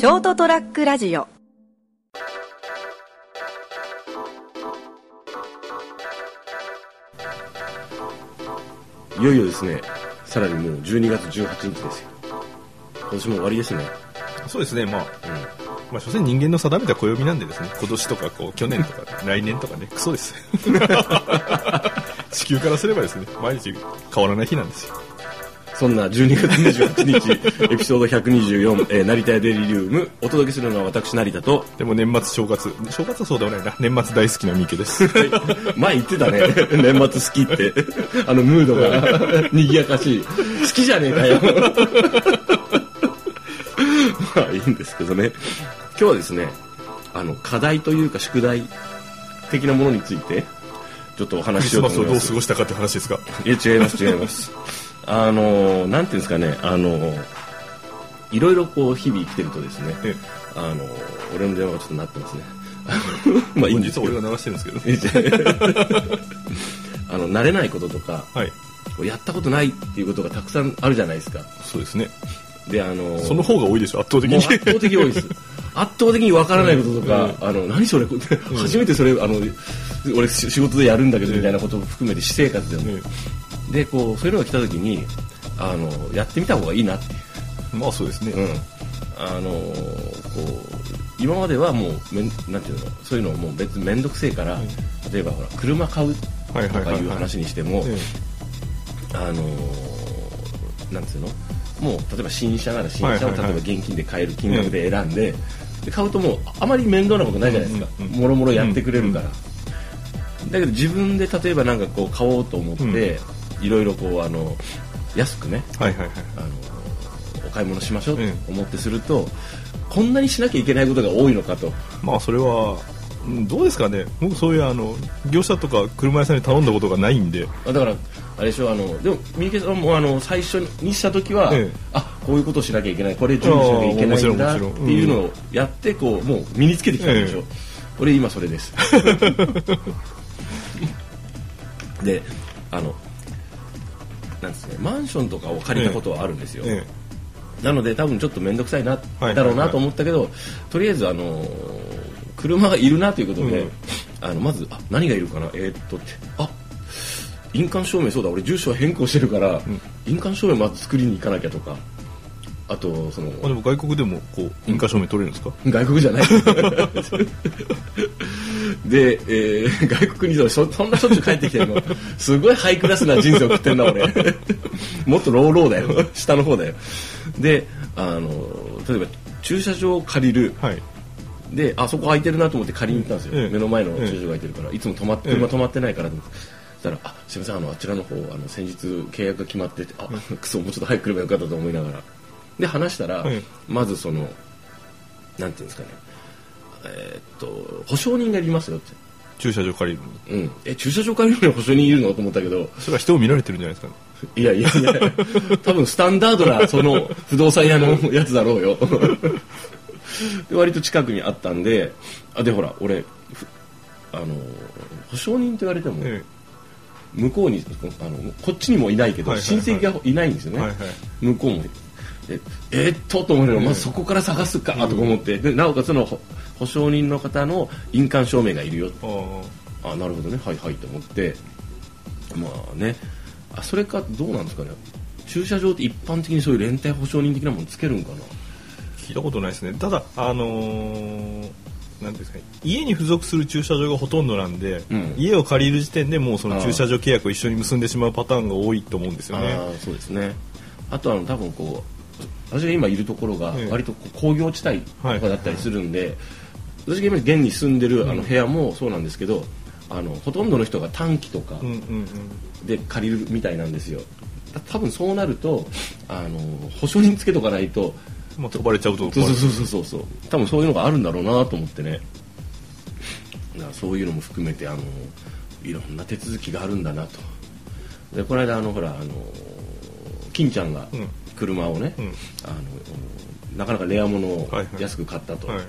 ショートトラックラジオいよいよですねさらにもう12月18日ですよ今年も終わりですねそうですね、まあ、まあ、所詮人間の定めた暦なんでですね、今年とか、こう、去年とか、来年とかね、クソです。地球からすればですね、毎日変わらない日なんですよ。そんな12月28日 エピソード124、えー、成田屋デリリウムお届けするのは私成田とでも年末正月、正月はそうでもないな、年末大好きな三池です。前言ってたね。年末好きって。あのムードが 賑やかしい。好きじゃねえかよ。まあいいんですけどね。今日はですねあの課題というか宿題的なものについてちょっとお話しようと思います。過ごしたかって話ですか？いや違います違いますあのなんていうんですかねあのいろいろこう日々生きてるとですねえあの俺の電話がちょっと鳴ってますね。まあいいんです俺が流してるんですけど。ね。あの慣れないこととかはい。やったことないっていうことがたくさんあるじゃないですか。そうですね。であのその方が多いでしょ、圧倒的に。圧倒的に多いです。圧倒的にわからないこととか、あの何それ初めてそれあの俺し仕事でやるんだけどみたいなことを含めて私生活でも、ねでこうそういうのが来た時にあのやってみた方がいいなって。まあそうですね。うん、あのこう今まではもうめんなんていうのそういうのもう別に面倒くせえから、例えばほら車買うはいとかいう話にしても、えあのなんていうのもう例えば新車なら新車を例えはい。はいはいば現金で買える金額で選んで,、で買うともうあまり面倒なことないじゃないですか、もろもろやってくれるから、だけど自分で例えばなんかこう買おうと思って、いろいろこうあの安くねえはいはいはい。あのお買い物しましょうとうん。思ってすると、こんなにしなきゃいけないことが多いのかと。まあそれは、うんどうですかね。僕そういうあの、業者とか車屋さんに頼んだことがないんで、あだからあれでしょあのでも三池さんもあの最初にした時は、ええあこういうことをしなきゃいけない。これ準備しなきゃいけないんだっていうのをやってこうもう身につけてきたんでしょ、え俺今それです。であのなんですね。マンションとかを借りたことはあるんですよ、えなので多分ちょっと面倒くさいな、はいだろうなと思ったけどとりあえずあの車がいるなということで、うん。あのまずあ何がいるかな？えーっとってあ印鑑証明そうだ。俺住所は変更してるから、印鑑証明まず作りに行かなきゃとかあとそのえあでも外国でもこう、印鑑証明取れるんですか？外国じゃない。で、えー外国にそそんなしょっちゅう帰ってきてるのすごいハイクラスな人生を送ってんな俺。もっとローローだよ。下の方だよ。であの例えば駐車場を借りる。はい。であそこ空いてるなと思って借りに行ったんですよ、ええ。目の前の駐車場が空いてるから、いつも止まってええ。車止まってないからと思って、そしたら「あすいませんあのあちらの方あの先日契約が決まっててあクソもうちょっと早く来ればよかった」と思いながらで話したら、ええまずそのなんていうんですかね。えーっと保証人がいりますよって、駐車場借りるの？に。うん、え駐車場借りるのに保証人いるの？と思ったけど。それは人を見られてるんじゃないですかね。いやいやいや。多分スタンダードなその 不動産屋のやつだろうよ。で割と近くにあったんであでほら俺ふあの保証人と言われても、え向こうにあのこっちにもいないけど、はいはいはい親戚がいないんですよね、はいはい。向こうも。でえーっとと思うのが、まずそこから探すかとか思って、でなおかつそのほ保証人の方の印鑑証明がいるよ。えああ。あなるほどね。はいはいと思って。まあね。あそれかどうなんですかね。駐車場って一般的にそういう連帯保証人的なものつけるんかな。聞いたことないですね。ただあのーなんですかね。家に付属する駐車場がほとんどなんで、うん。家を借りる時点でもうその駐車場契約を一緒に結んでしまうパターンが多いと思うんですよね。ああそうですね。あとは多分こう私が今いるところがええ。割と工業地帯とかだったりするんで、私が今現に住んでるあの部屋もそうなんですけど、あのほとんどの人が短期とかで借りるみたいなんですよ。多分そうなるとあの保証人つけとかないとまあ飛ばれちゃうとそうそうそうそうそうそう。多分そういうのがあるんだろうなと思ってね。だからそういうのも含めてあのいろんな手続きがあるんだなと。でこの間あのほらあの金ちゃんがうん車をね、うん。あのなかなかレア物をはいはい。安く買ったと、は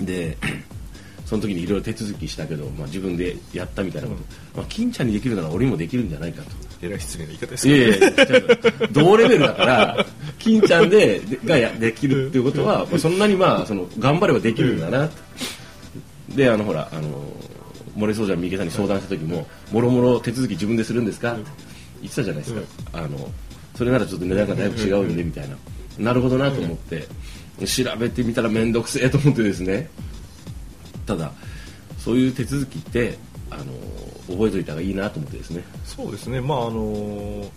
い。で その時にいろいろ手続きしたけど、まあ、自分でやったみたいなこと、まあ、金ちゃんにできるなら俺にもできるんじゃないかと。えらい失礼な言い方ですいけどやいや、同レベルだから、金ちゃんででがやできるっていうことは、まあそんなにまあその頑張ればできるんだなであのほらあの漏れそうじゃん三池さんに相談した時も「もろもろ手続き自分でするんですか?」って言ってたじゃないですか、あのそれならちょっと値段がだいぶ違うんでみたいな、なるほどなと思って、調べてみたら面倒くせえと思ってですね。ただそういう手続きってあの覚えといた方がいいなと思ってですね。そうですね。まああの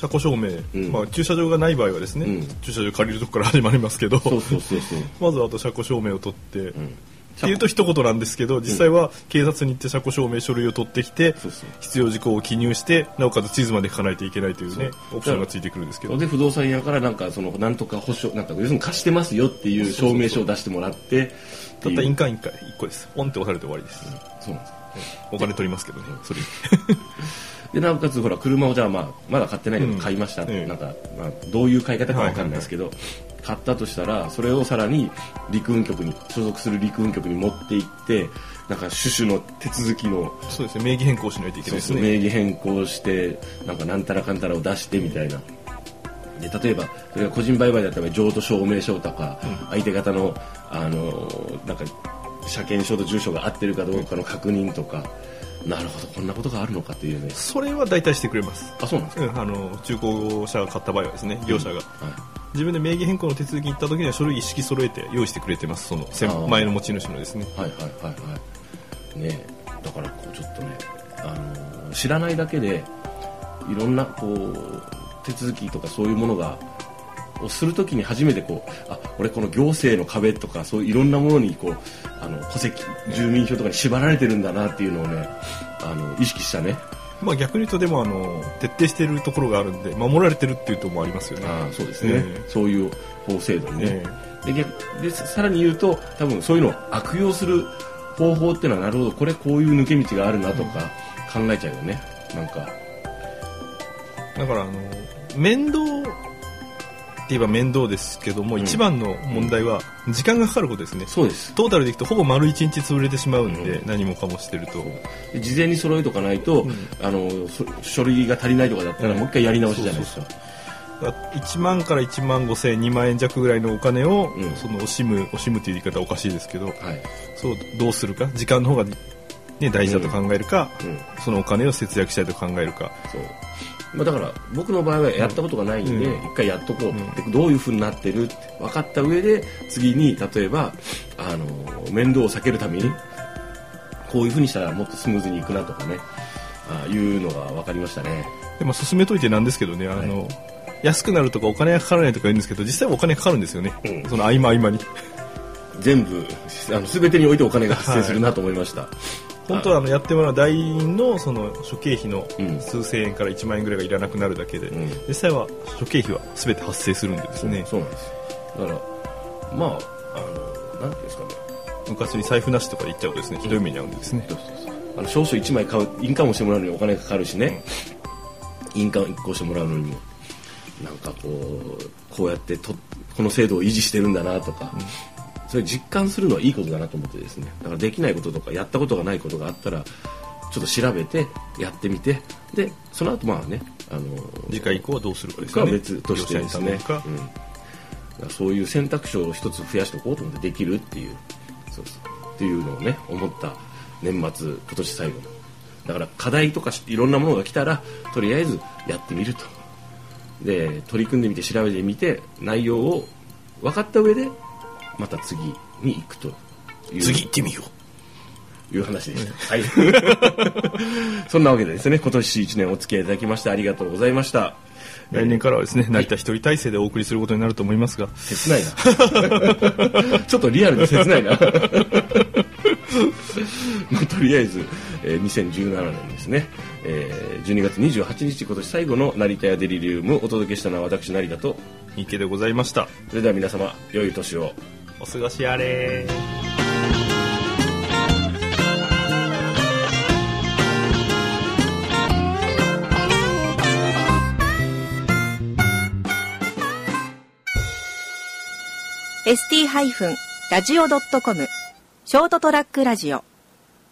車庫証明、うん。まあ、駐車場がない場合はですね、うん。駐車場借りるとこから始まりますけど。まずはあと車庫証明を取って、うん、っていうと一言なんですけど実際は警察に行って車庫証明書類を取ってきて、必要事項を記入してなおかつ地図まで書かないといけないというねオプションがついてくるんですけど。で不動産屋からなんかそのなんとか保証なんか要するに貸してますよっていう証明書を出してもらってたった印カ鑑1回1個です。ポンって押されて終わりです、そうなんです。お金取りますけどねそれ。でなおかつほら車をじゃあ、まあ、まだ買ってないけどうん買いましたって、ええなんか、まあ、どういう買い方かわかんないですけど、買ったとしたらそれをさらに陸運局に所属する陸運局に持って行ってなんか種々の手続きのそうですね。名義変更しないといけないですね。名義変更してなんかなんたらかんたらを出してみたいな。で例えばそれが個人売買だったら譲渡証明書とか、相手方のあのなんか車検証と住所が合ってるかどうかの確認とか、なるほど。こんなことがあるのかっていうね。それは大体してくれます。あそうなんですか、うん、あの中古車が買った場合はですね業者が、はい自分で名義変更の手続きに行った時には書類一式揃えて用意してくれてます。その前の持ち主のですね。はいはいはいはい。ねえだからこうちょっとねあの知らないだけでいろんなこう手続きとかそういうものがをするときに初めてこうあ俺この行政の壁とかそういういろんなものにこうあの戸籍住民票とかに縛られてるんだなっていうのをねあの意識したね。まあ逆に言うとでもあの徹底しているところがあるんで守られてるっていうところもありますよね。あそうですね、ええ。そういう法制度にね、えで逆でささらに言うと多分そういうのを悪用する方法っていうのはなるほどこれこういう抜け道があるなとか考えちゃうよね。なんか。だからあの面倒言えば面倒ですけども、うん。一番の問題は時間がかかることですね。そうです。トータルでいくとほぼ丸1日潰れてしまうんで、うん。何もかもしてると。で事前に揃えとかないと、うん。あのそ書類が足りないとかだったらうん。もう一回やり直しじゃないですか、だから1万から1万5千2万円弱ぐらいのお金を、うん。その惜しむ惜しむという言い方はおかしいですけどはい、そうどうするか？時間の方が、ね、大事だと考えるか、うん、そのお金を節約したいと考えるか。そうまあ、だから僕の場合はやったことがないんで、うん一回やっとこう、どういうふうになってるって分かった上で次に例えばあの面倒を避けるためにこういうふうにしたらもっとスムーズにいくなとかねあいうのが分かりましたね。でも進めといてなんですけどねあの、安くなるとかお金がかからないとか言うんですけど実際はお金かかるんですよね、うん。その合間合間に。全部あの全てにおいてお金が発生するなと思いました、本当はあのやってもらう代員のその諸経費のうん。数千円から1万円ぐらいがいらなくなるだけで、うん。実際は諸経費は全て発生するんでですね。そうなんですだからまああのなんていうんですかね。昔に財布なしとかで言っちゃうとですね。ひどい目に遭うんでですね、あの証書1枚買う印鑑をしてもらうのにお金がかかるしね、印鑑1個してもらうのに。もなんかこうこうやってとこの制度を維持してるんだなとか、それ実感するのはいいことだなと思ってですね。だからできないこととかやったことがないことがあったらちょっと調べてやってみて。でその後まあねあの次回以降はどうするかですかよね。は別としてですね。うん。そういう選択肢を一つ増やしておこうと思ってできるっていう。そうそう。っていうのをね思った年末今年最後の。だから課題とかしいろんなものが来たらとりあえずやってみると。で取り組んでみて調べてみて内容を分かった上でまた次に行くという次行ってみよいう話でした。はい。そんなわけでですね、今年1年お付き合いいただきましてありがとうございました。う来年からはですね成田一人体制でお送りすることになると思いますが切ないな。ちょっとリアルで切ないな。まあ、とりあえず、えー2017年ですね、えー12月28日今年最後の成田屋デリリウムお届けしたのは私成田と池でございましたそれでは皆様良い年をお過ごしあれ。ー ST-radio.com ショートトラックラジオ。